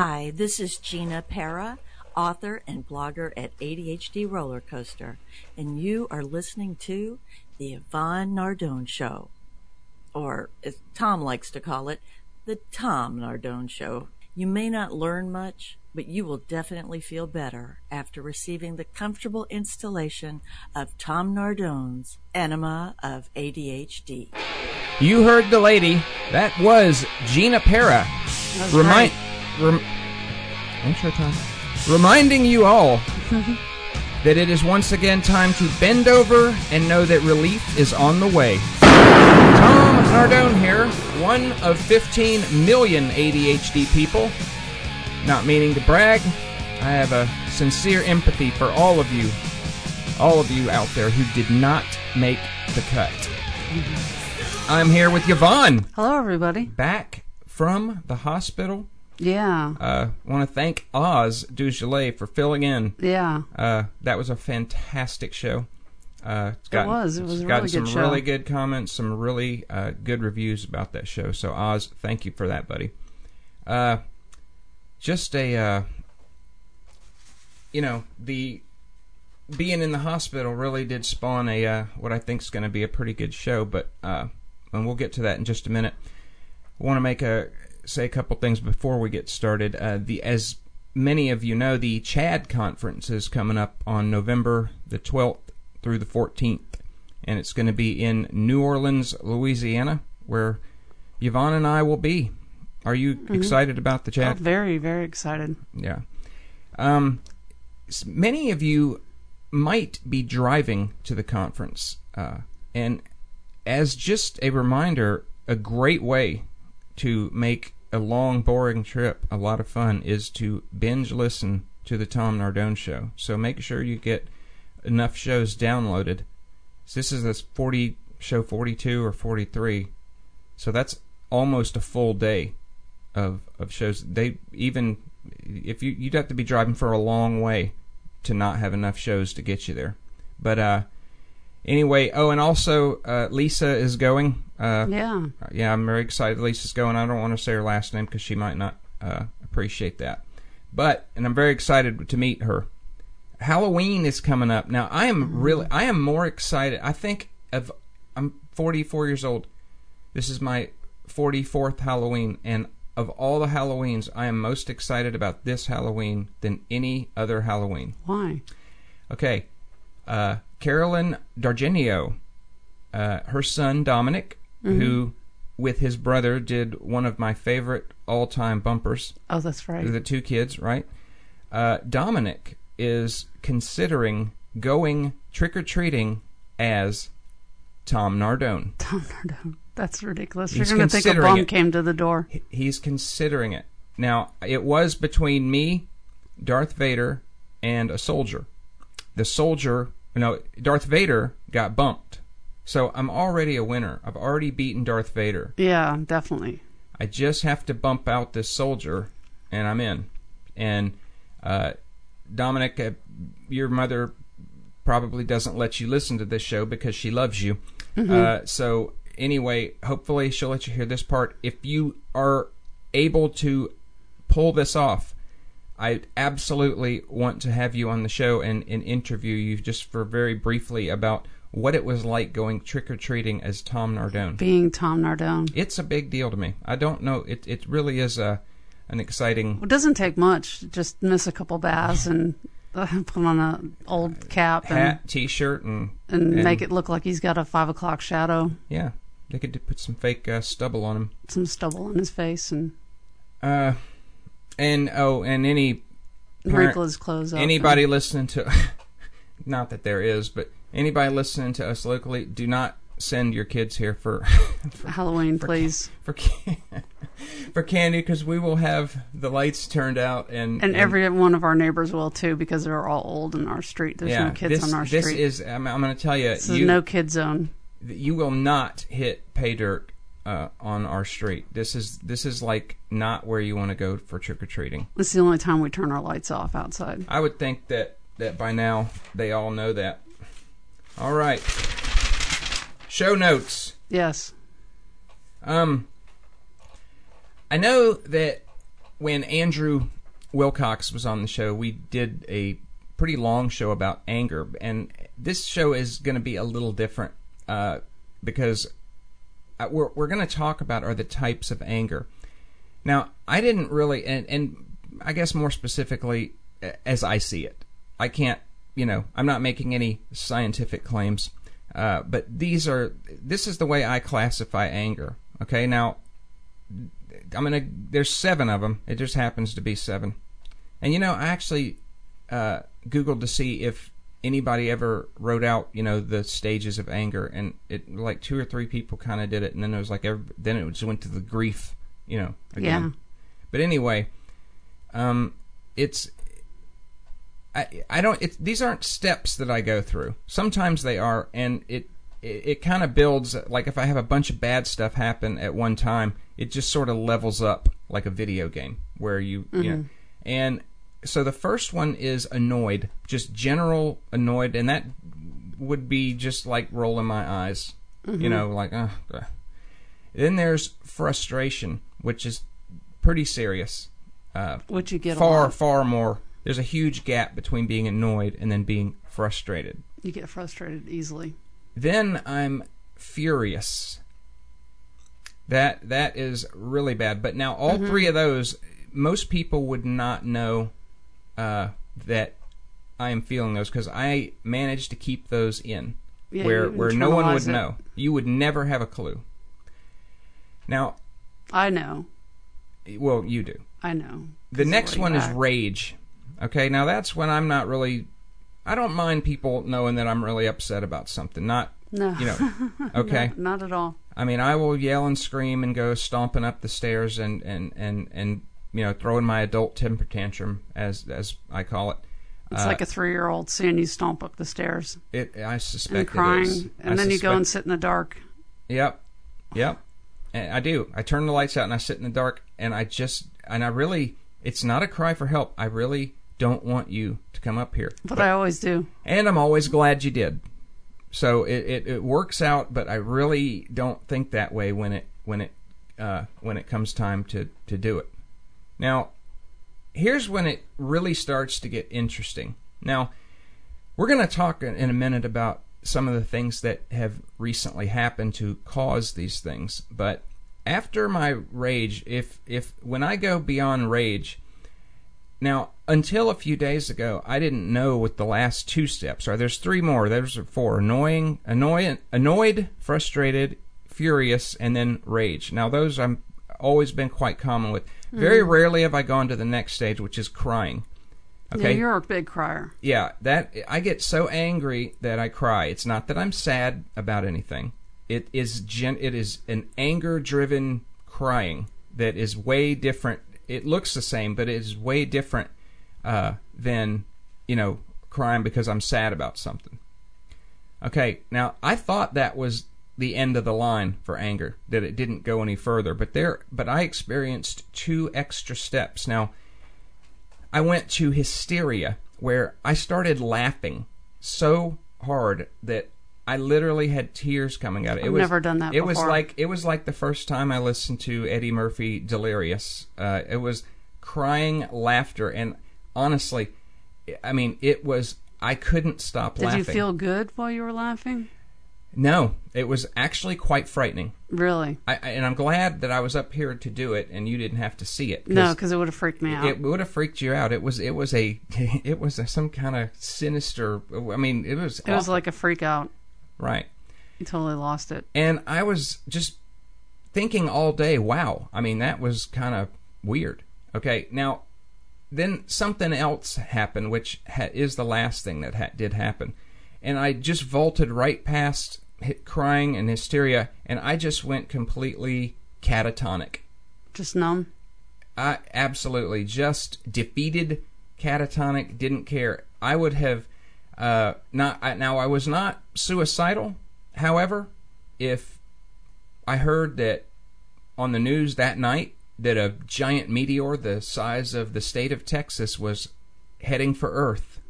Hi, this is Gina Pera, author and blogger at ADHD Roller Coaster, and you are listening to The Yvonne Nardone Show, or as Tom likes to call it, The Tom Nardone Show. You may not learn much, but you will definitely feel better after receiving the comfortable installation of Tom Nardone's Enema of ADHD. You heard the lady. That was Gina Pera. Remind, right. Rem, time. Reminding you all that it is once again time to bend over and know that relief is on the way. Tom Nardone here, one of 15 million ADHD people. Not meaning to brag, I have a sincere empathy for all of you, all of you out there who did not make the cut. Mm-hmm. I'm here with Yvonne, Hello, everybody. back from the hospital. Yeah, Uh, want to thank Oz Dujolet for filling in. yeah. Uh, that was a fantastic show. Uh, it's gotten, was. It was it's a gotten really some show. really good comments, some really uh, good reviews about that show. So Oz, thank you for that, buddy. Uh, just a, uh, you know, the being in the hospital really did spawn a uh, what I think is going to be a pretty good show. But uh, and we'll get to that in just a minute. I want to make a say a couple things before we get started. Uh, the as many of you know, the CHADD conference is coming up on November the 12th through the 14th, and it's going to be in New Orleans, Louisiana, where Yvonne and I will be. Are you excited about the Oh, CHADD? very, very excited. Yeah. Um, many of you might be driving to the conference, uh, and as just a reminder, a great way to make a long, boring trip a lot of fun is to binge listen to the Tom Nardone show. So make sure you get enough shows downloaded. So this is this 40 show 42 or 43. So that's almost a full day of of shows. They even if you you'd have to be driving for a long way to not have enough shows to get you there. But uh anyway, oh and also uh Lisa is going. Uh Yeah. yeah, I'm very excited Lisa's going. I don't want to say her last name cuz she might not uh appreciate that. But and I'm very excited to meet her. Halloween is coming up. Now, I am really I am more excited. I think of I'm 44 years old. This is my 44th Halloween and of all the Halloweens, I am most excited about this Halloween than any other Halloween. Why? Okay. Uh, Carolyn Dargenio, uh, her son Dominic, who with his brother did one of my favorite all-time bumpers. Oh, that's right. The two kids, right? Uh, Dominic is considering going trick or treating as Tom Nardone. Tom Nardone. That's ridiculous. He's You're going to think a bomb it. came to the door. He's considering it. Now, it was between me, Darth Vader, and a soldier. The soldier, no, Darth Vader got bumped. So I'm already a winner. I've already beaten Darth Vader. Yeah, definitely. I just have to bump out this soldier, and I'm in. And uh, Dominic, uh, your mother probably doesn't let you listen to this show because she loves you. Uh, so anyway, hopefully she'll let you hear this part. If you are able to pull this off, I absolutely want to have you on the show and, and interview you just for very briefly about what it was like going trick or treating as Tom Nardone Being Tom Nardone. it's a big deal to me. I don't know. It it really is a an exciting. It doesn't take much. Just miss a couple baths and uh, put on a old cap and, Hat, T-shirt, and, and make it look like he's got a five o'clock shadow, Yeah, they could put some fake uh, stubble on him. some stubble on his face, and Uh, and oh, and any parent- wrinkle his clothes up. anybody listening to, not that there is, but anybody listening to us locally, do not send your kids here for and Halloween, please. for for candy because we will have the lights turned out and And every one of our neighbors will too, because they're all old in our street. There's yeah no kids this on our this street. is I'm, I'm going to tell you this is no kid zone. you will not hit pay dirt uh, on our street. This is this is like not where you want to go for trick or treating. It's the only time we turn our lights off outside. I would think that that by now they all know that. All right. Show notes. Yes. Um, I know that when Andrew Wilcox was on the show, we did a pretty long show about anger, and this show is going to be a little different uh, because uh, we're we're going to talk about are the types of anger. Now, I didn't really, and and I guess more specifically, as I see it, I can't, you know, I'm not making any scientific claims, uh, but these are this is the way I classify anger. Okay, now I'm gonna. There's seven of them. It just happens to be seven. And you know, I actually uh, googled to see if anybody ever wrote out, you know, the stages of anger, and it like two or three people kind of did it, and then it was like every, then it just went to the grief, you know. Again. Yeah. But anyway, um, it's. I, I don't. It, these aren't steps that I go through. Sometimes they are, and it it, it kind of builds. Like if I have a bunch of bad stuff happen at one time, it just sort of levels up like a video game where you you know. And so the first one is annoyed, just general annoyed, and that would be just like rolling my eyes, you know, like. Uh, uh. Then there's frustration, which is pretty serious. Uh, Would you get a far far more. There's a huge gap between being annoyed and then being frustrated. You get frustrated easily. Then I'm furious. That that is really bad. But now all three of those, most people would not know uh, that I am feeling those because I managed to keep those in, Yeah, where where no one would it. know. You would never have a clue. Now, I know. well, you do. I know. The next one you is rage. Okay, now that's when I'm not really. I don't mind people knowing that I'm really upset about something. Not, No. you know. Okay. No, not at all. I mean, I will yell and scream and go stomping up the stairs and and and and you know throwing my adult temper tantrum as as I call it. It's Uh, like a three-year-old seeing you stomp up the stairs It I suspect, and crying, it is. I and then you go and sit in the dark. Yep, yep. And I do. I turn the lights out and I sit in the dark and I just and I really. It's not a cry for help. I really don't want you to come up here. But I always do. and I'm always glad you did. So it, it, it works out, but I really don't think that way when it when it uh, when it comes time to, to do it. Now, here's when it really starts to get interesting. Now, we're going to talk in in a minute about some of the things that have recently happened to cause these things, but after my rage, if if when I go beyond rage, now, until a few days ago, I didn't know what the last two steps are. There's three more. There's four: annoying, annoyed, annoyed, frustrated, furious, and then rage. Now, those I'm always been quite common with. Very hmm. rarely have I gone to the next stage, which is crying. Okay. Yeah, you're a big crier. Yeah, that I get so angry that I cry. It's not that I'm sad about anything. It is gen, it is an anger-driven crying that is way different. It looks the same, but it is way different uh, than you know crying because I'm sad about something. Okay, now I thought that was the end of the line for anger, that it didn't go any further. But there, but I experienced two extra steps. Now, I went to hysteria where I started laughing so hard that I literally had tears coming out. It I've was never done that It was like it was like the first time I listened to Eddie Murphy Delirious. Uh, it was crying laughter, and honestly, I mean, it was. I couldn't stop Did laughing. Did you feel good while you were laughing? No, it was actually quite frightening. Really? I, and I'm glad that I was up here to do it, and you didn't have to see it. 'cause No, because it would have freaked me out. it would have freaked you out. It was it was a it was a, some kind of sinister. I mean, it was it was like a freak out. Right. You totally lost it. And I was just thinking all day, wow. I mean, that was kind of weird. Okay, now then something else happened, which ha- is the last thing that ha- did happen, and I just vaulted right past crying and hysteria, and I just went completely catatonic. Just numb. I absolutely just defeated, catatonic, didn't care. I would have uh, not. I, now I was not suicidal. However, if I heard that on the news that night that a giant meteor the size of the state of Texas was heading for Earth,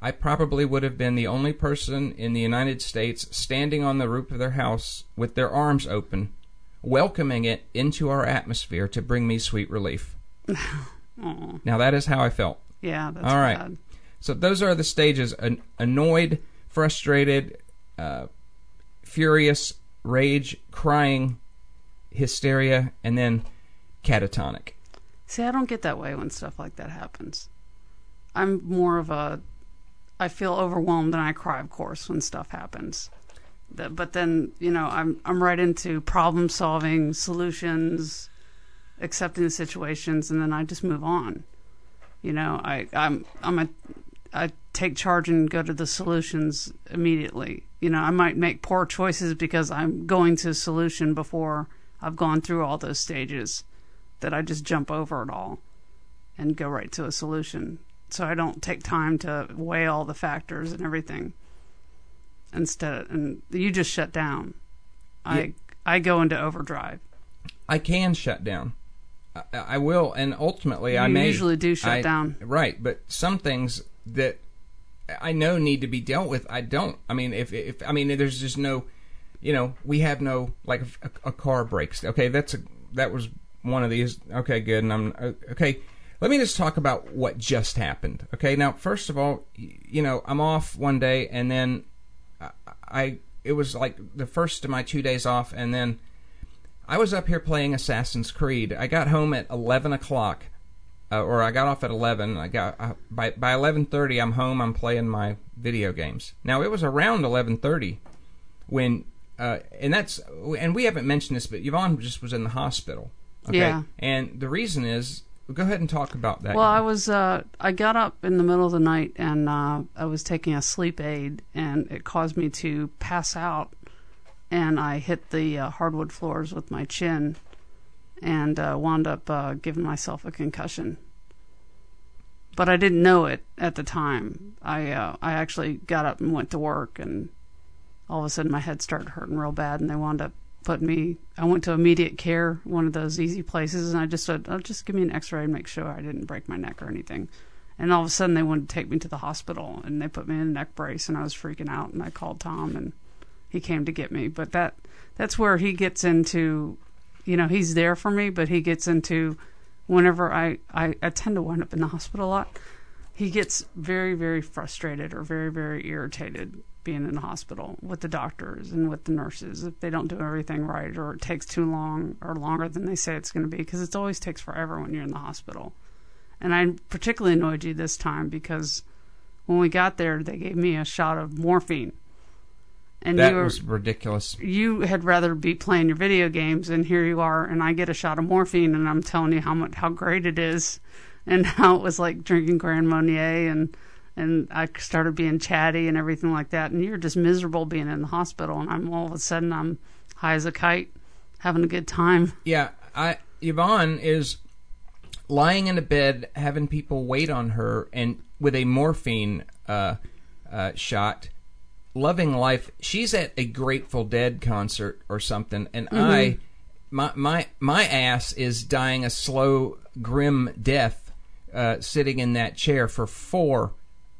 I probably would have been the only person in the United States standing on the roof of their house with their arms open, welcoming it into our atmosphere to bring me sweet relief. Now that is how I felt. yeah, that's All right. bad. So those are the stages: an- annoyed, frustrated, uh, furious, rage, crying, hysteria, and then catatonic. See, I don't get that way when stuff like that happens. I'm more of a. I feel overwhelmed and I cry, of course, when stuff happens. But then, you know, I'm I'm right into problem solving, solutions, accepting the situations, and then I just move on. You know, I I'm I'm a I take charge and go to the solutions immediately. You know, I might make poor choices because I'm going to a solution before I've gone through all those stages that I just jump over it all and go right to a solution. So I don't take time to weigh all the factors and everything. Instead, and you just shut down. I I go into overdrive. I can shut down. I, I will, and ultimately, I may usually do shut I- down. Right, but some things that I know need to be dealt with, I don't. I mean, if if I mean, there's just no, you know, we have no like a, a car breaks. Okay, that's a that was one of these. Okay, good, and I'm uh, okay. Let me just talk about what just happened. Okay, now first of all, you know, I'm off one day, and then I, I it was like the first of my two days off, and then I was up here playing Assassin's Creed. I got home at eleven o'clock, uh, or I got off at eleven. I got uh, by by eleven thirty. I'm home. I'm playing my video games. Now it was around eleven thirty when, uh, and that's and we haven't mentioned this, but Yvonne just was in the hospital. Okay? Yeah. And the reason is, go ahead and talk about that. Well, I was uh, I got up in the middle of the night and uh, I was taking a sleep aid and it caused me to pass out and I hit the uh, hardwood floors with my chin and uh, wound up uh, giving myself a concussion. But I didn't know it at the time. I uh, I actually got up and went to work and all of a sudden my head started hurting real bad and they wound up putting me I went to immediate care, one of those easy places, and I just said, "Oh, just give me an X-ray and make sure I didn't break my neck or anything." And all of a sudden, they wanted to take me to the hospital, and they put me in a neck brace, and I was freaking out. And I called Tom, and he came to get me. But that that's where he gets into, you know, he's there for me, but he gets into whenever I I, I tend to wind up in the hospital a lot. He gets very very frustrated or very very irritated being in the hospital with the doctors and with the nurses if they don't do everything right or it takes too long or longer than they say it's going to be because it always takes forever when you're in the hospital. And I particularly annoyed you this time because when we got there, they gave me a shot of morphine. And that you were, was ridiculous. you had rather be playing your video games, and here you are, and I get a shot of morphine, and I'm telling you how much how great it is, and how it was like drinking Grand Marnier, and and I started being chatty and everything like that, and you're just miserable being in the hospital, and I'm all of a sudden I'm high as a kite, having a good time. Yeah, I Yvonne is lying in a bed, having people wait on her, and with a morphine uh, uh, shot, loving life. She's at a Grateful Dead concert or something, and I, my my my ass is dying a slow, grim death, uh, sitting in that chair for four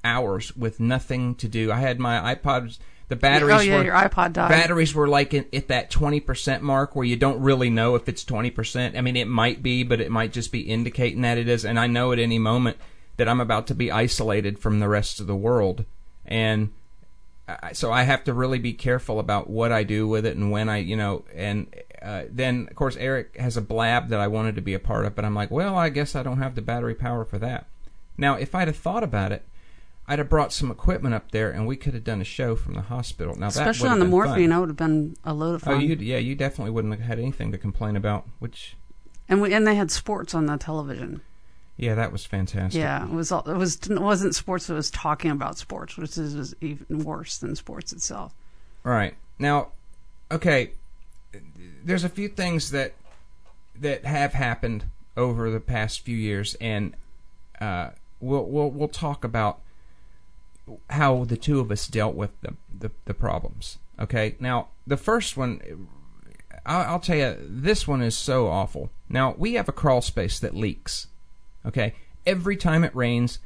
hours with nothing to do. I had my iPod. The batteries oh yeah, were your iPod died. batteries were like in, at that 20% mark where you don't really know if it's 20%. I mean, it might be, but it might just be indicating that it is. And I know at any moment that I'm about to be isolated from the rest of the world. And so I have to really be careful about what I do with it and when I, you know, and uh, then of course Eric has a blab that I wanted to be a part of, but I'm like, well, I guess I don't have the battery power for that. Now, if I'd have thought about it, I'd have brought some equipment up there, and we could have done a show from the hospital. Now, Especially on the been fun. morphine, that would have been a load of fun. Oh, fun. you yeah, you definitely wouldn't have had anything to complain about. Which and we and they had sports on the television. Yeah, that was fantastic. Yeah, it was all, it was it wasn't sports. It was talking about sports, which is, is even worse than sports itself. Right now, okay. There's a few things that that have happened over the past few years, and uh, we'll we'll we'll talk about how the two of us dealt with the the, the problems. Okay. Now, the first one, I'll, I'll tell you, this one is so awful. Now, we have a crawl space that leaks. Okay. Every time it rains,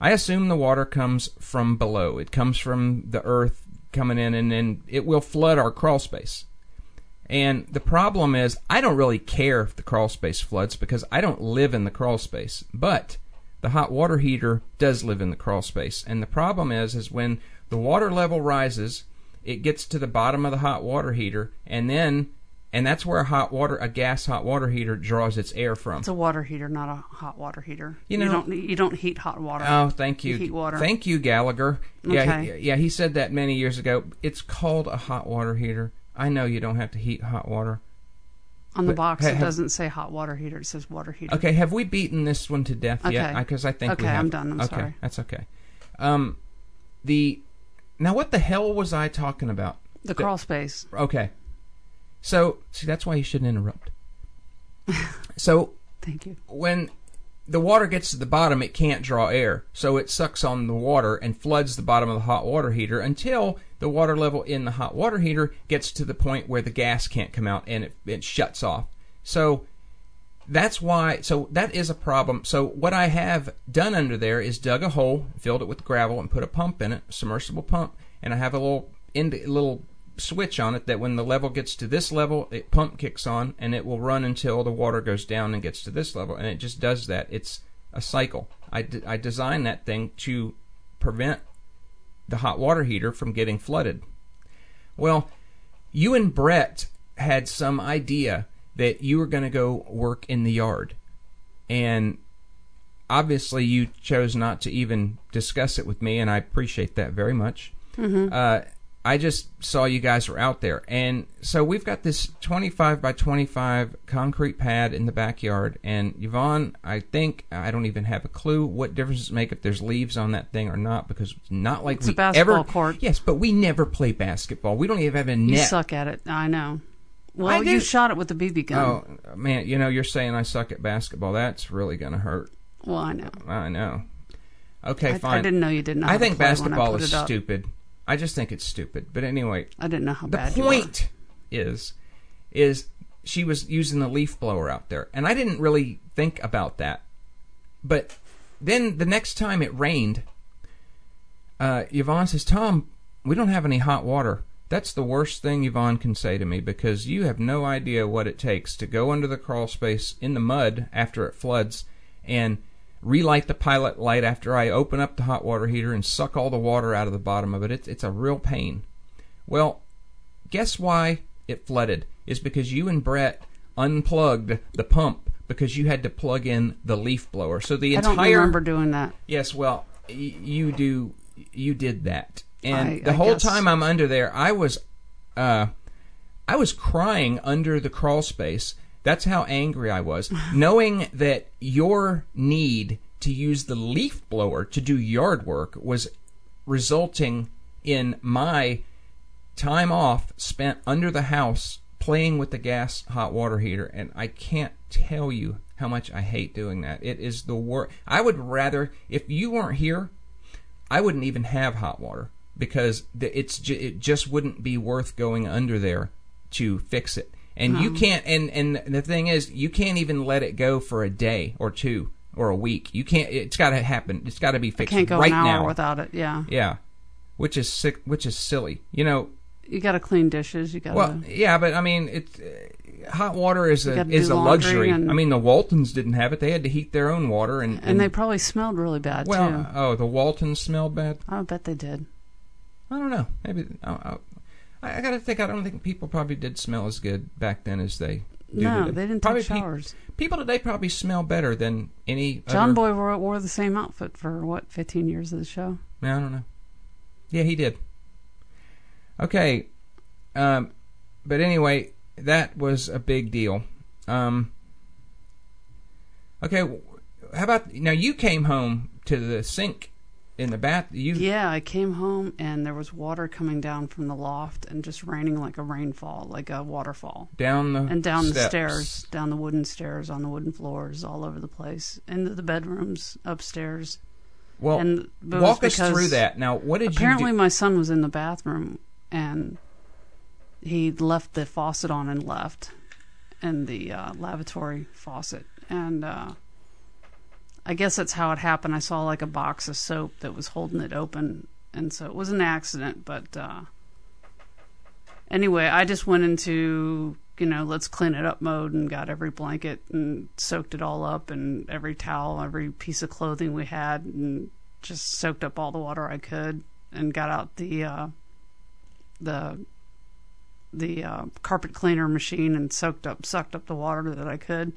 I assume the water comes from below. It comes from the earth coming in, and then it will flood our crawl space. And the problem is, I don't really care if the crawl space floods because I don't live in the crawl space. But the hot water heater does live in the crawl space. And the problem is, is when the water level rises, it gets to the bottom of the hot water heater, and then, and that's where a hot water, a gas hot water heater draws its air from. It's a water heater, not a hot water heater. You know- don't you don't heat hot water. Oh, thank you. heat water. Thank you, Gallagher. Yeah, Okay. he, yeah, he said that many years ago. It's called a hot water heater. I know you don't have to heat hot water. On the box, ha- it doesn't say hot water heater. It says water heater. Okay, have we beaten this one to death yet? Okay. Because I think we Okay, have. I'm done. I'm okay, sorry. that's okay. Um, the now what the hell was I talking about? The crawl space. Okay, so see that's why you shouldn't interrupt. so Thank you. when the water gets to the bottom, it can't draw air, so it sucks on the water and floods the bottom of the hot water heater until the water level in the hot water heater gets to the point where the gas can't come out and it, it shuts off. So that's why. So that is a problem. So what I have done under there is dug a hole, filled it with gravel, and put a pump in it, a submersible pump, and I have a little ind- little switch on it that when the level gets to this level, it pump kicks on and it will run until the water goes down and gets to this level, and it just does that. It's a cycle. I, d- I designed that thing to prevent the hot water heater from getting flooded. Well, you and Brett had some idea that you were going to go work in the yard. And obviously, you chose not to even discuss it with me, and I appreciate that very much. Uh, I just saw you guys were out there. And so we've got this 25 by 25 concrete pad in the backyard. And Yvonne, I think, I don't even have a clue what difference it make if there's leaves on that thing or not because it's not like It's we a basketball ever. court. Yes, but we never play basketball. We don't even have a net. You suck at it. I know. Well, I you shot it with the BB gun. Oh man, you know you're saying I suck at basketball. That's really gonna hurt. Well, I know. I know. Okay, I, fine. I didn't know you didn't. I think when I basketball is stupid. I just think it's stupid. But anyway, I didn't know how the bad The point is, is she was using the leaf blower out there, and I didn't really think about that. But then the next time it rained, uh, Yvonne says, "Tom, we don't have any hot water." That's the worst thing Yvonne can say to me because you have no idea what it takes to go under the crawl space in the mud after it floods and relight the pilot light after I open up the hot water heater and suck all the water out of the bottom of it. It's, it's a real pain. Well, guess why it flooded? Is because you and Brett unplugged the pump because you had to plug in the leaf blower. So the I don't remember doing that. Yes, well, y- you do. You did that, and I- the whole time I'm under there, I was, uh, I was crying under the crawl space. That's how angry I was, knowing that your need to use the leaf blower to do yard work was resulting in my time off spent under the house playing with the gas hot water heater and I can't tell you how much I hate doing that. It is the worst. I would rather if you weren't here, I wouldn't even have hot water because it's it just wouldn't be worth going under there to fix it. And you can't and and the thing is you can't even let it go for a day or two or a week. You can't it's got to happen. It's got to be fixed Can't go right an hour now. without it. Yeah, yeah. Which is sick which is silly. You know, you got to clean dishes. You got to. well, yeah, but I mean, it's uh, hot water is a is a luxury. and- I mean, the Waltons didn't have it; they had to heat their own water, and and they probably smelled really bad well, too. oh, the Waltons smelled bad. I bet they did. I don't know. Maybe I, I, I got to think. I don't think people probably did smell as good back then as they do No, today. they didn't probably take showers. Pe- people today probably smell better than any. John other, Boy wore, wore the same outfit for what, 15 years of the show? Yeah, I don't know. Yeah, he did. Okay, um, but anyway, that was a big deal. Um, okay, how about now? You came home to the sink in the bath. You Yeah, I came home and there was water coming down from the loft and just raining like a rainfall, like a waterfall. down the And down the stairs, down the wooden stairs, on the wooden floors, all over the place, into the bedrooms, upstairs. Well, and walk us through that. Now, what did Apparently, you do? my son was in the bathroom and he left the faucet on and left, and the uh, lavatory faucet. And uh, I guess that's how it happened. I saw like a box of soap that was holding it open, and so it was an accident. But uh, anyway, I just went into you know let's clean it up mode and got every blanket and soaked it all up and every towel, every piece of clothing we had, and just soaked up all the water I could and got out the uh, the the uh, carpet cleaner machine and soaked up sucked up the water that I could.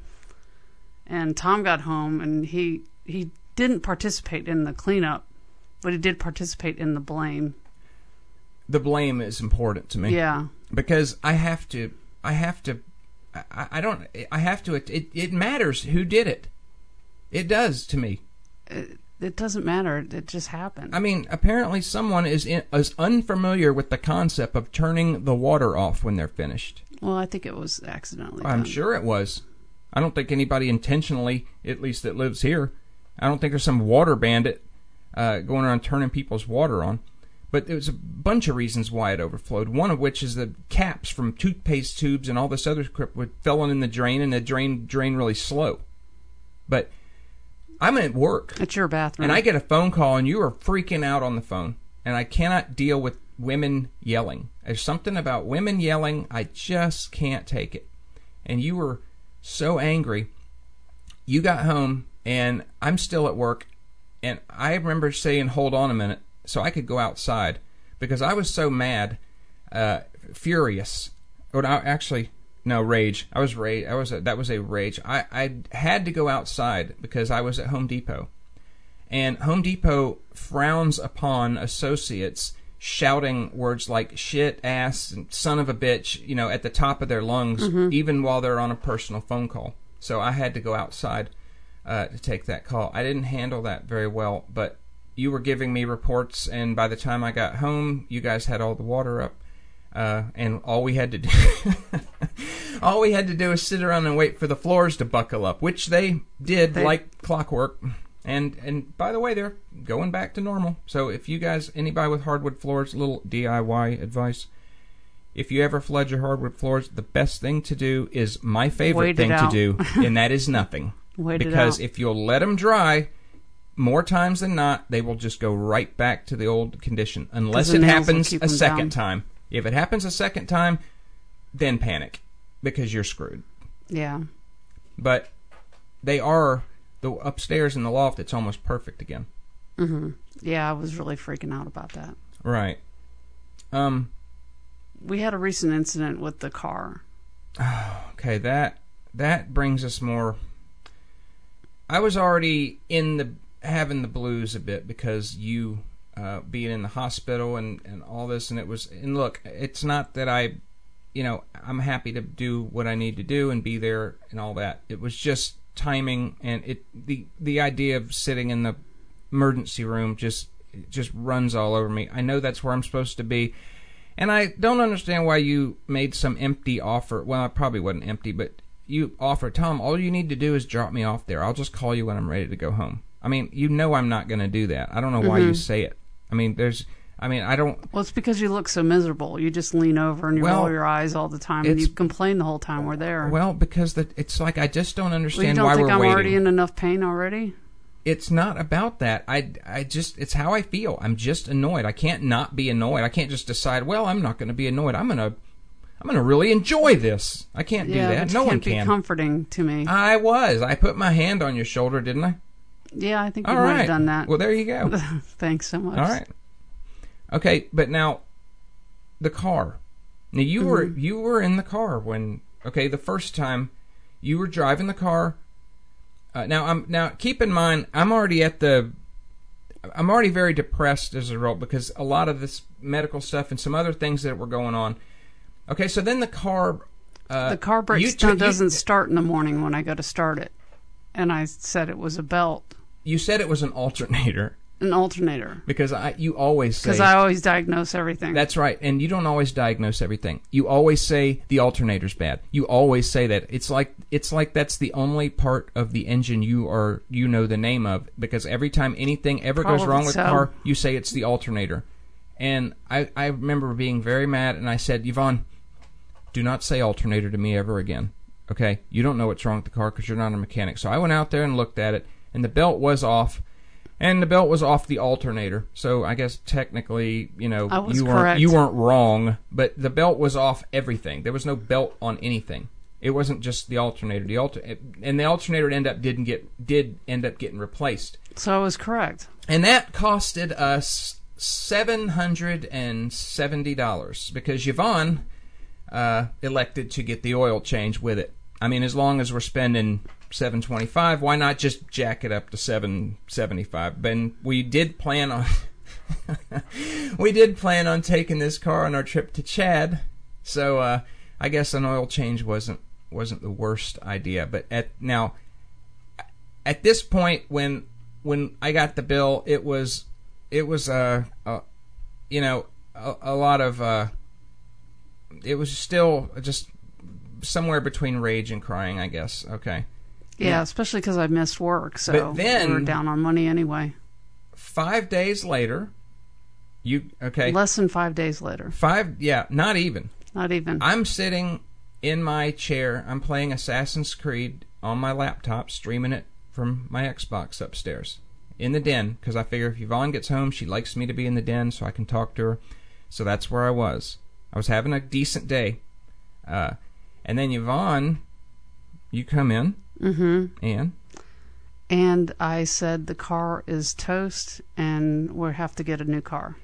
And Tom got home and he he didn't participate in the cleanup, but he did participate in the blame. The blame is important to me. Yeah. Because I have to I have to I, I don't I have to it, it matters who did it. It does to me. It, it doesn't matter. It just happened. I mean, apparently someone is in, is unfamiliar with the concept of turning the water off when they're finished. Well, I think it was accidentally. I'm done. sure it was. I don't think anybody intentionally, at least that lives here. I don't think there's some water bandit uh, going around turning people's water on. But there's a bunch of reasons why it overflowed. One of which is the caps from toothpaste tubes and all this other crap would fell in the drain, and the drain drain really slow. But I'm at work. It's your bathroom. And I get a phone call, and you are freaking out on the phone. And I cannot deal with women yelling. There's something about women yelling, I just can't take it. And you were so angry. You got home, and I'm still at work. And I remember saying, Hold on a minute, so I could go outside because I was so mad, uh, furious. Or actually, no rage. I was rage. I was a, that was a rage. I I had to go outside because I was at Home Depot, and Home Depot frowns upon associates shouting words like shit, ass, and son of a bitch, you know, at the top of their lungs, even while they're on a personal phone call. So I had to go outside uh, to take that call. I didn't handle that very well, but you were giving me reports, and by the time I got home, you guys had all the water up. Uh, and all we had to do, all we had to do is sit around and wait for the floors to buckle up, which they did They- like clockwork. And and by the way, they're going back to normal. So if you guys, anybody with hardwood floors, little DIY advice: if you ever flood your hardwood floors, the best thing to do is my favorite Wait thing to do, and that is nothing. Wait it because if you'll let them dry, more times than not, they will just go right back to the old condition, unless it happens a second down. time. If it happens a second time, then panic because you're screwed. yeah. But they are the upstairs in the loft. It's almost perfect again. hmm Yeah, I was really freaking out about that. Right. Um. We had a recent incident with the car. Okay. That that brings us more. I was already in the having the blues a bit because you uh, being in the hospital and and all this, and it was. And look, it's not that I, you know, I'm happy to do what I need to do and be there and all that. It was just timing and it the the idea of sitting in the emergency room just just runs all over me. I know that's where I'm supposed to be. And I don't understand why you made some empty offer. Well, it probably wasn't empty, but you offered, Tom, all you need to do is drop me off there. I'll just call you when I'm ready to go home. I mean, you know I'm not going to do that. I don't know why you mm-hmm. say it. I mean, there's, I mean, I don't, Well, it's because you look so miserable. You just lean over and you Well, roll your eyes all the time, and you complain the whole time we're there. well, because the, it's like I just don't Well, you understand don't why think we're I'm waiting. already in enough pain already? it's not about that. I, I just, it's how I feel. I'm just annoyed. I can't not be annoyed. I can't just decide, well, I'm not going to be annoyed. I'm going to, I'm going to really enjoy this. I can't yeah, do that. No one can't be comforting to me. I was. I put my hand on your shoulder, didn't I? yeah, I think you All might right. have done that. Well, there you go. Thanks so much. All right. Okay, but now the car. Now you were Mm-hmm. you were in the car when okay the first time you were driving the car. Uh, now I'm now keep in mind I'm already at the I'm already very depressed as a result because a lot of this medical stuff and some other things that were going on. Okay, so then the car. Uh, The car you brakes took- doesn't start in the morning when I go to start it. And I said it was a belt, You said it was an alternator an alternator, because I you always say because I always diagnose everything. That's right. And you don't always diagnose everything. You always say the alternator's bad. You always say that. It's like it's like that's the only part of the engine you are you know the name of because every time anything ever goes wrong with the car, you say it's the alternator. And I I remember being very mad and I said, "Yvonne, do not say alternator to me ever again. Okay? You don't know what's wrong with the car because you're not a mechanic." So I went out there and looked at it and the belt was off. And the belt was off the alternator. So I guess technically, you know, you weren't correct. you weren't wrong, but the belt was off everything. There was no belt on anything. It wasn't just the alternator. The alter and the alternator end up didn't get did end up getting replaced, So I was correct. and that costed us seven hundred and seventy dollars because Yvonne uh, elected to get the oil change with it. I mean, as long as we're spending seven twenty five, why not just jack it up to seven seventy five? Ben, we did plan on we did plan on taking this car on our trip to CHADD, so uh, I guess an oil change wasn't wasn't the worst idea. But at now, at this point, when when I got the bill, it was it was uh, uh you know a, a lot of uh, it was still just somewhere between rage and crying, I guess. Okay. Yeah, Yeah. especially because I missed work, so But then- we were down on money anyway. Five days later, you okay? Less than five days later. Five, yeah, not even. Not even. I'm sitting in my chair. I'm playing Assassin's Creed on my laptop, streaming it from my Xbox upstairs in the den because I figure if Yvonne gets home, she likes me to be in the den so I can talk to her. So that's where I was. I was having a decent day. Uh, and then Yvonne, you come in, hmm and And I said the car is toast, and we'll have to get a new car.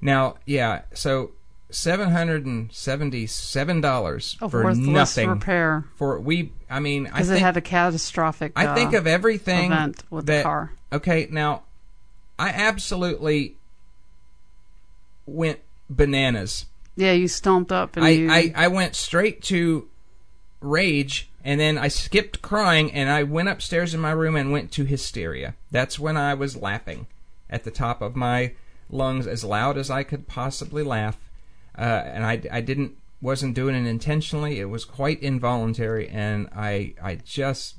now, yeah, so seven hundred and seventy-seven dollars A for nothing. repair For we, I mean, I because it think had a catastrophic. I think uh, of everything event with that the car. Okay, now I absolutely went bananas. Yeah, you stomped up and I, you. I, I went straight to rage and then I skipped crying and I went upstairs in my room and went to hysteria. That's when I was laughing at the top of my lungs as loud as I could possibly laugh. Uh, and I, I didn't wasn't doing it intentionally. It was quite involuntary and I I just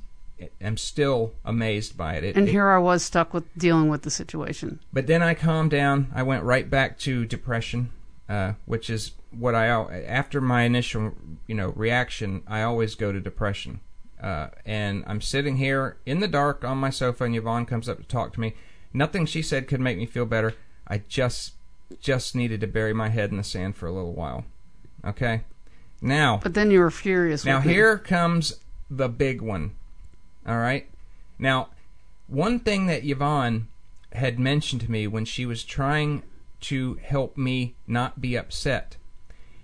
am still amazed by it. it and it- here I was stuck with dealing with the situation. but then I calmed down. I went right back to depression, uh, which is what I after my initial you know reaction. I always go to depression, uh, and I'm sitting here in the dark on my sofa, and Yvonne comes up to talk to me. Nothing she said could make me feel better. I just just needed to bury my head in the sand for a little while. Okay, now But then you were furious. now with me. here comes the big one. All right. Now, one thing that Yvonne had mentioned to me when she was trying to help me not be upset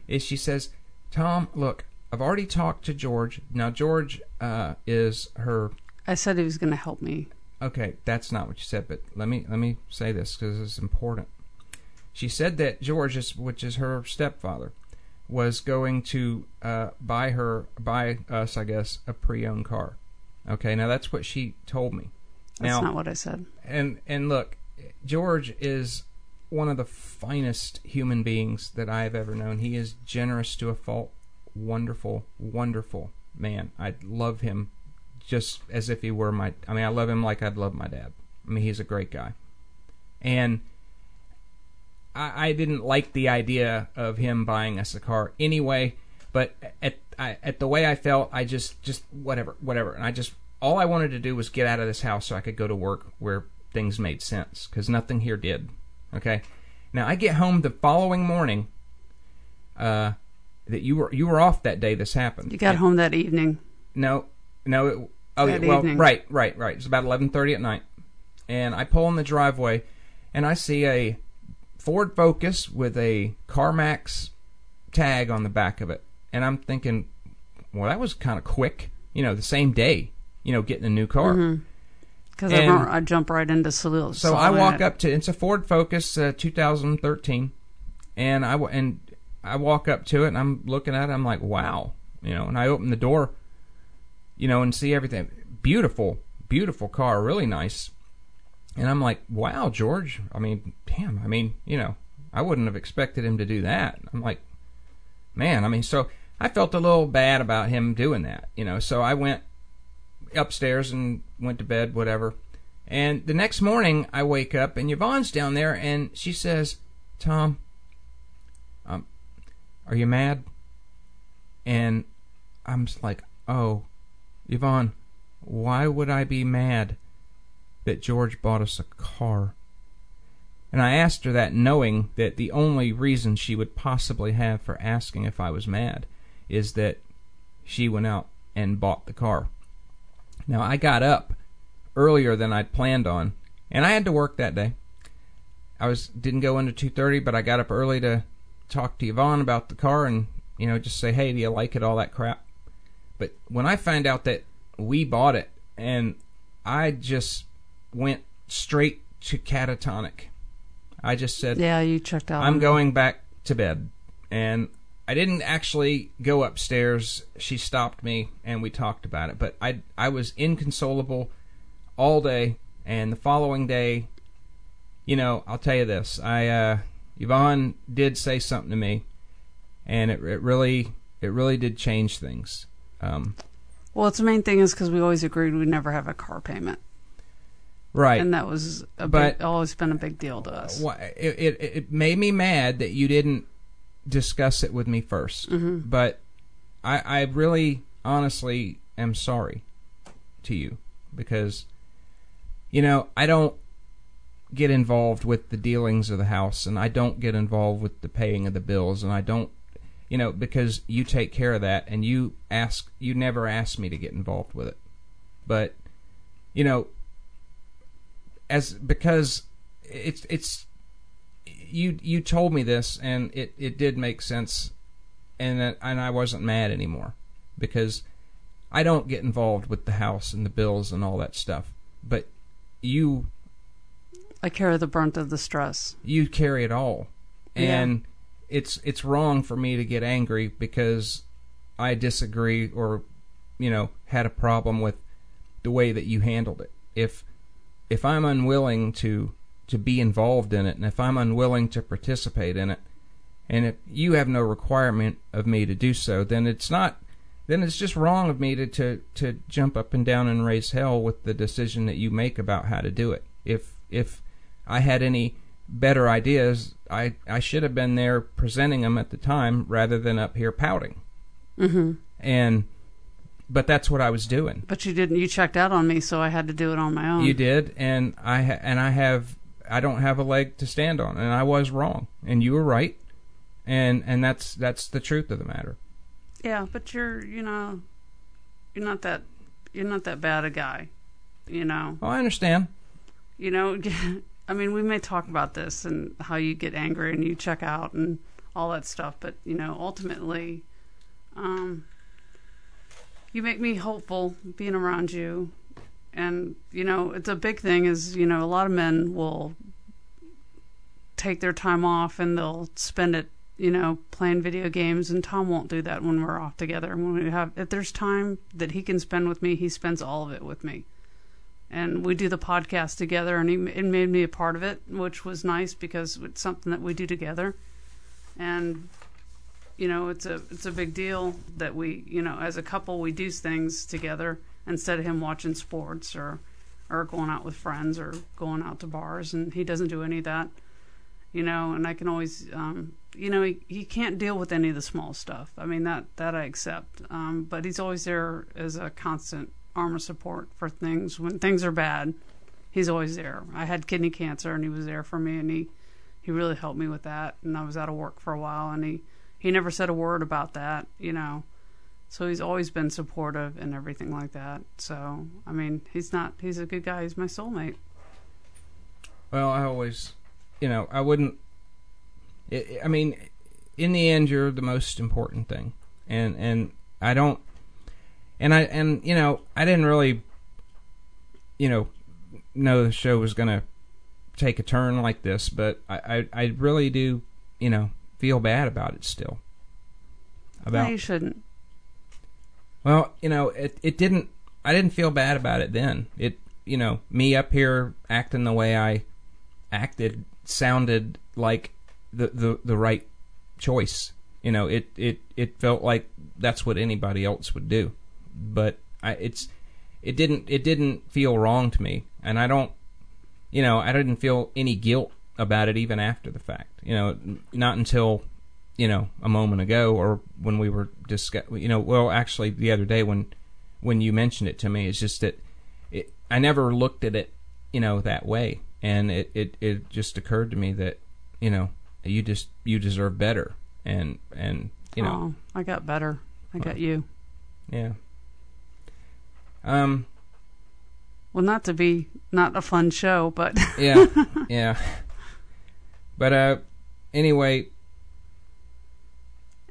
is she says, "Tom, look, I've already talked to George. Now George uh, is her I said he was going to help me. Okay, that's not what you said, but let me let me say this because it's important. She said that George, is, which is her stepfather, was going to uh, buy her buy us, I guess, a pre-owned car. Okay, now that's what she told me. That's now, not what I said. and and look, George is one of the finest human beings that I have ever known. He is generous to a fault, wonderful, wonderful man. I love him just as if he were my. I mean, I love him like I'd love my dad. I mean, he's a great guy, and I, I didn't like the idea of him buying us a car anyway. But at I, at the way I felt, I just just whatever, whatever, and I just all I wanted to do was get out of this house so I could go to work where things made sense because nothing here did. Okay, now I get home the following morning. Uh, that you were you were off that day. This happened. You got And- home that evening. no, no. It, oh, That well, evening. right, right, right. It's about eleven thirty at night, and I pull in the driveway, and I see a Ford Focus with a CarMax tag on the back of it, and I'm thinking, well, that was kind of quick. You know, the same day. You know, getting a new car. Because I, I jump right into Salil. So I walk up to it's a Ford Focus, uh, 2013, and I and I walk up to it and I'm looking at it. I'm like, wow, you know. And I open the door, you know, and see everything. Beautiful, beautiful car, really nice. And I'm like, wow, George. I mean, damn. I mean, you know, I wouldn't have expected him to do that. I'm like, man. I mean, so I felt a little bad about him doing that, you know. So I went upstairs and went to bed, whatever. And the next morning, I wake up and Yvonne's down there, and she says, "Tom, um, are you mad?" And I'm just like, "Oh, Yvonne, why would I be mad?" that George bought us a car. And I asked her that knowing that the only reason she would possibly have for asking if I was mad is that she went out and bought the car. Now I got up earlier than I'd planned on, and I had to work that day. I was didn't go into 2:30, but I got up early to talk to Yvonne about the car and you know just say, "Hey, do you like it?" all that crap. But when I found out that we bought it and I just went straight to catatonic. I just said, Yeah, you checked out. I'm going back to bed. And I didn't actually go upstairs. She stopped me and we talked about it. But I I was inconsolable all day and the following day, you know, I'll tell you this. I uh Yvonne did say something to me and it it really it really did change things. Um Well, its the main thing is because we always agreed we'd never have a car payment, right. and that was a But- big, always been a big deal to us. It, it it made me mad that you didn't discuss it with me 1st Mhm. But I I really honestly am sorry to you because you know I don't get involved with the dealings of the house and I don't get involved with the paying of the bills and I don't you know because you take care of that and you ask you never ask me to get involved with it but you know as because it's it's you you told me this and it it did make sense and and I wasn't mad anymore because I don't get involved with the house and the bills and all that stuff but you I carry the brunt of the stress. you carry it all. And it's it's wrong for me to get angry because I disagree or you know had a problem with the way that you handled it. If if I'm unwilling to to be involved in it and if I'm unwilling to participate in it and if you have no requirement of me to do so then it's not then it's just wrong of me to, to, to jump up and down and raise hell with the decision that you make about how to do it. If if I had any better ideas, I I should have been there presenting them at the time rather than up here pouting. hmm And but that's what I was doing. But you didn't. You checked out on me, so I had to do it on my own. You did, and I ha- and I have I don't have a leg to stand on, and I was wrong, and you were right, and and that's that's the truth of the matter. Yeah, but you're, you know, you're not that, you're not that bad a guy. You know, Oh, I understand. you know. I mean, we may talk about this and how you get angry and you check out and all that stuff, but you know, ultimately, um, you make me hopeful being around you. And you know, it's a big thing. Is you know, a lot of men will take their time off and they'll spend it you know, playing video games, and Tom won't do that when we're off together. When we have, if there's time that he can spend with me, he spends all of it with me. And we do the podcast together, and he it made me a part of it, which was nice because it's something that we do together. And you know, it's a it's a big deal that we, you know, as a couple, we do things together instead of him watching sports or or going out with friends or going out to bars, and he doesn't do any of that you know, and I can always, um, you know, he, he can't deal with any of the small stuff. I mean, that, that I accept. Um, but he's always there as a constant arm of support for things. When things are bad, he's always there. I had kidney cancer and he was there for me and he, he really helped me with that. And I was out of work for a while and he, he never said a word about that, you know. So he's always been supportive and everything like that. So, I mean, he's not, he's a good guy. He's my soulmate. Well, I always, you know, I wouldn't. i I mean, in the end, you're the most important thing, and and I don't, and I and you know, I didn't really, you know, know the show was gonna take a turn like this, but I I, I really do, you know, feel bad about it still. No, you shouldn't. Well, you know, it it didn't. I didn't feel bad about it then. It, you know, me up here acting the way I acted sounded like the the the right choice. You know, it it it felt like that's what anybody else would do. But I it's it didn't it didn't feel wrong to me, and I don't, you know, I didn't feel any guilt about it even after the fact. You know, not until you know a moment ago or when we were discuss you know well actually the other day when when you mentioned it to me it's just that it, I never looked at it you know, that way. And it, it, it just occurred to me that, you know, you just you deserve better. And and you know, oh, I got better. I got you. yeah. Um. Well, not to be not a fun show, but Yeah. yeah. But uh, anyway,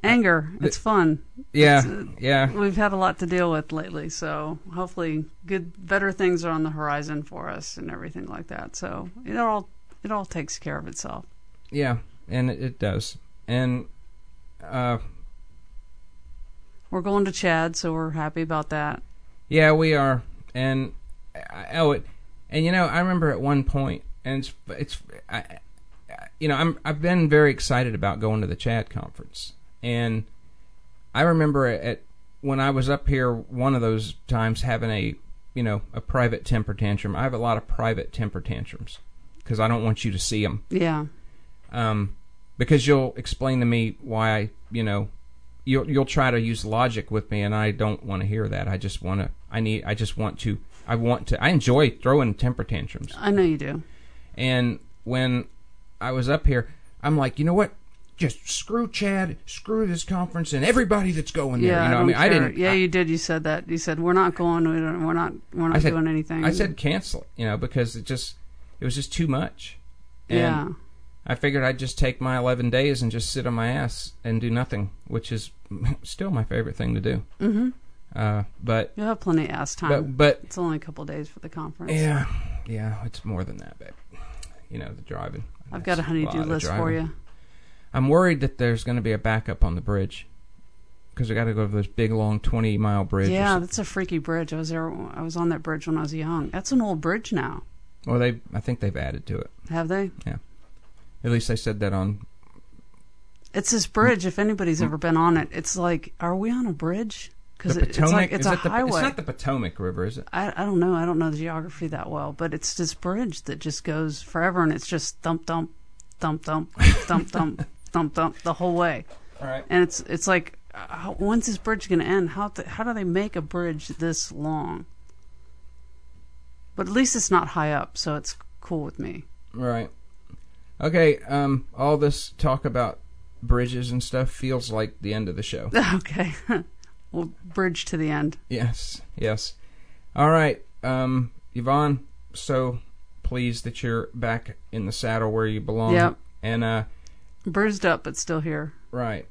anger. It's fun. yeah, It's, uh, yeah, We've had a lot to deal with lately, so hopefully, good, better things are on the horizon for us and everything like that. So it all it all takes care of itself. yeah, and it, it does. And uh, We're going to CHADD, so we're happy about that. Yeah, we are, and oh, it, and you know, I remember at one point, and it's, it's, I, I- you know, I'm I've been very excited about going to the CHADD conference, and I remember at when I was up here one of those times having a, you know, a private temper tantrum. I have a lot of private temper tantrums because I don't want you to see them Yeah, um, because you'll explain to me why I, you know, you'll you'll try to use logic with me, and I don't want to hear that. I just want to. I need. I just want to. I want to. I enjoy throwing temper tantrums. I know you do. And when I was up here, I'm like, you know what? Just screw CHADD, screw this conference, and everybody that's going there. Yeah, you know, I, mean, I didn't. Yeah, I, you did. You said that. You said we're not going. We don't, we're not. We're not said- doing anything. I said cancel it. You know, because it just it was just too much. And yeah. I figured I'd just take my 11 days and just sit on my ass and do nothing, which is still my favorite thing to do. Mm-hmm. Uh, but You'll have plenty of ass time. but but it's only a couple days for the conference. yeah, yeah, it's more than that, babe. You know, the driving. I've got a honeydew list for you. I'm worried that there's going to be a backup on the bridge because we got to go over this big long 20 mile bridge. Yeah, that's a freaky bridge. I was there. I was on that bridge when I was young. That's an old bridge now. Well, they I think they've added to it. Have they? Yeah. At least they said that on. It's this bridge. If anybody's ever been on it, it's like, are we on a bridge? Because it, it's like it's a it the, highway. It's not the Potomac River, is it? I, I don't know. I don't know the geography that well, but it's this bridge that just goes forever, and it's just thump thump, thump thump, thump thump, thump thump the whole way. All right. And it's it's like, how, when's this bridge going to end? How th- how do they make a bridge this long? But at least it's not high up, so it's cool with me. Right. Okay. Um. All this talk about bridges and stuff feels like the end of the show. Okay, we'll bridge to the end. yes. Yes. All right. Um. Yvonne. So pleased that you're back in the saddle where you belong. Yep. And uh. Bruised up, but still here. Right.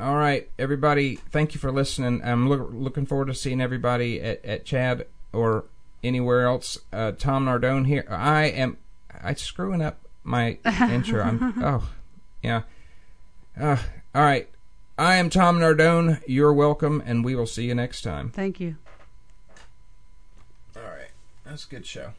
All right, everybody. Thank you for listening. I'm look, looking forward to seeing everybody at, at CHADD or anywhere else. Uh, Tom Nardone here. I am. I'm screwing up my intro. I'm. Oh, yeah. Uh, all right. I am Tom Nardone. You're welcome, and we will see you next time. Thank you. All right. That's a good show.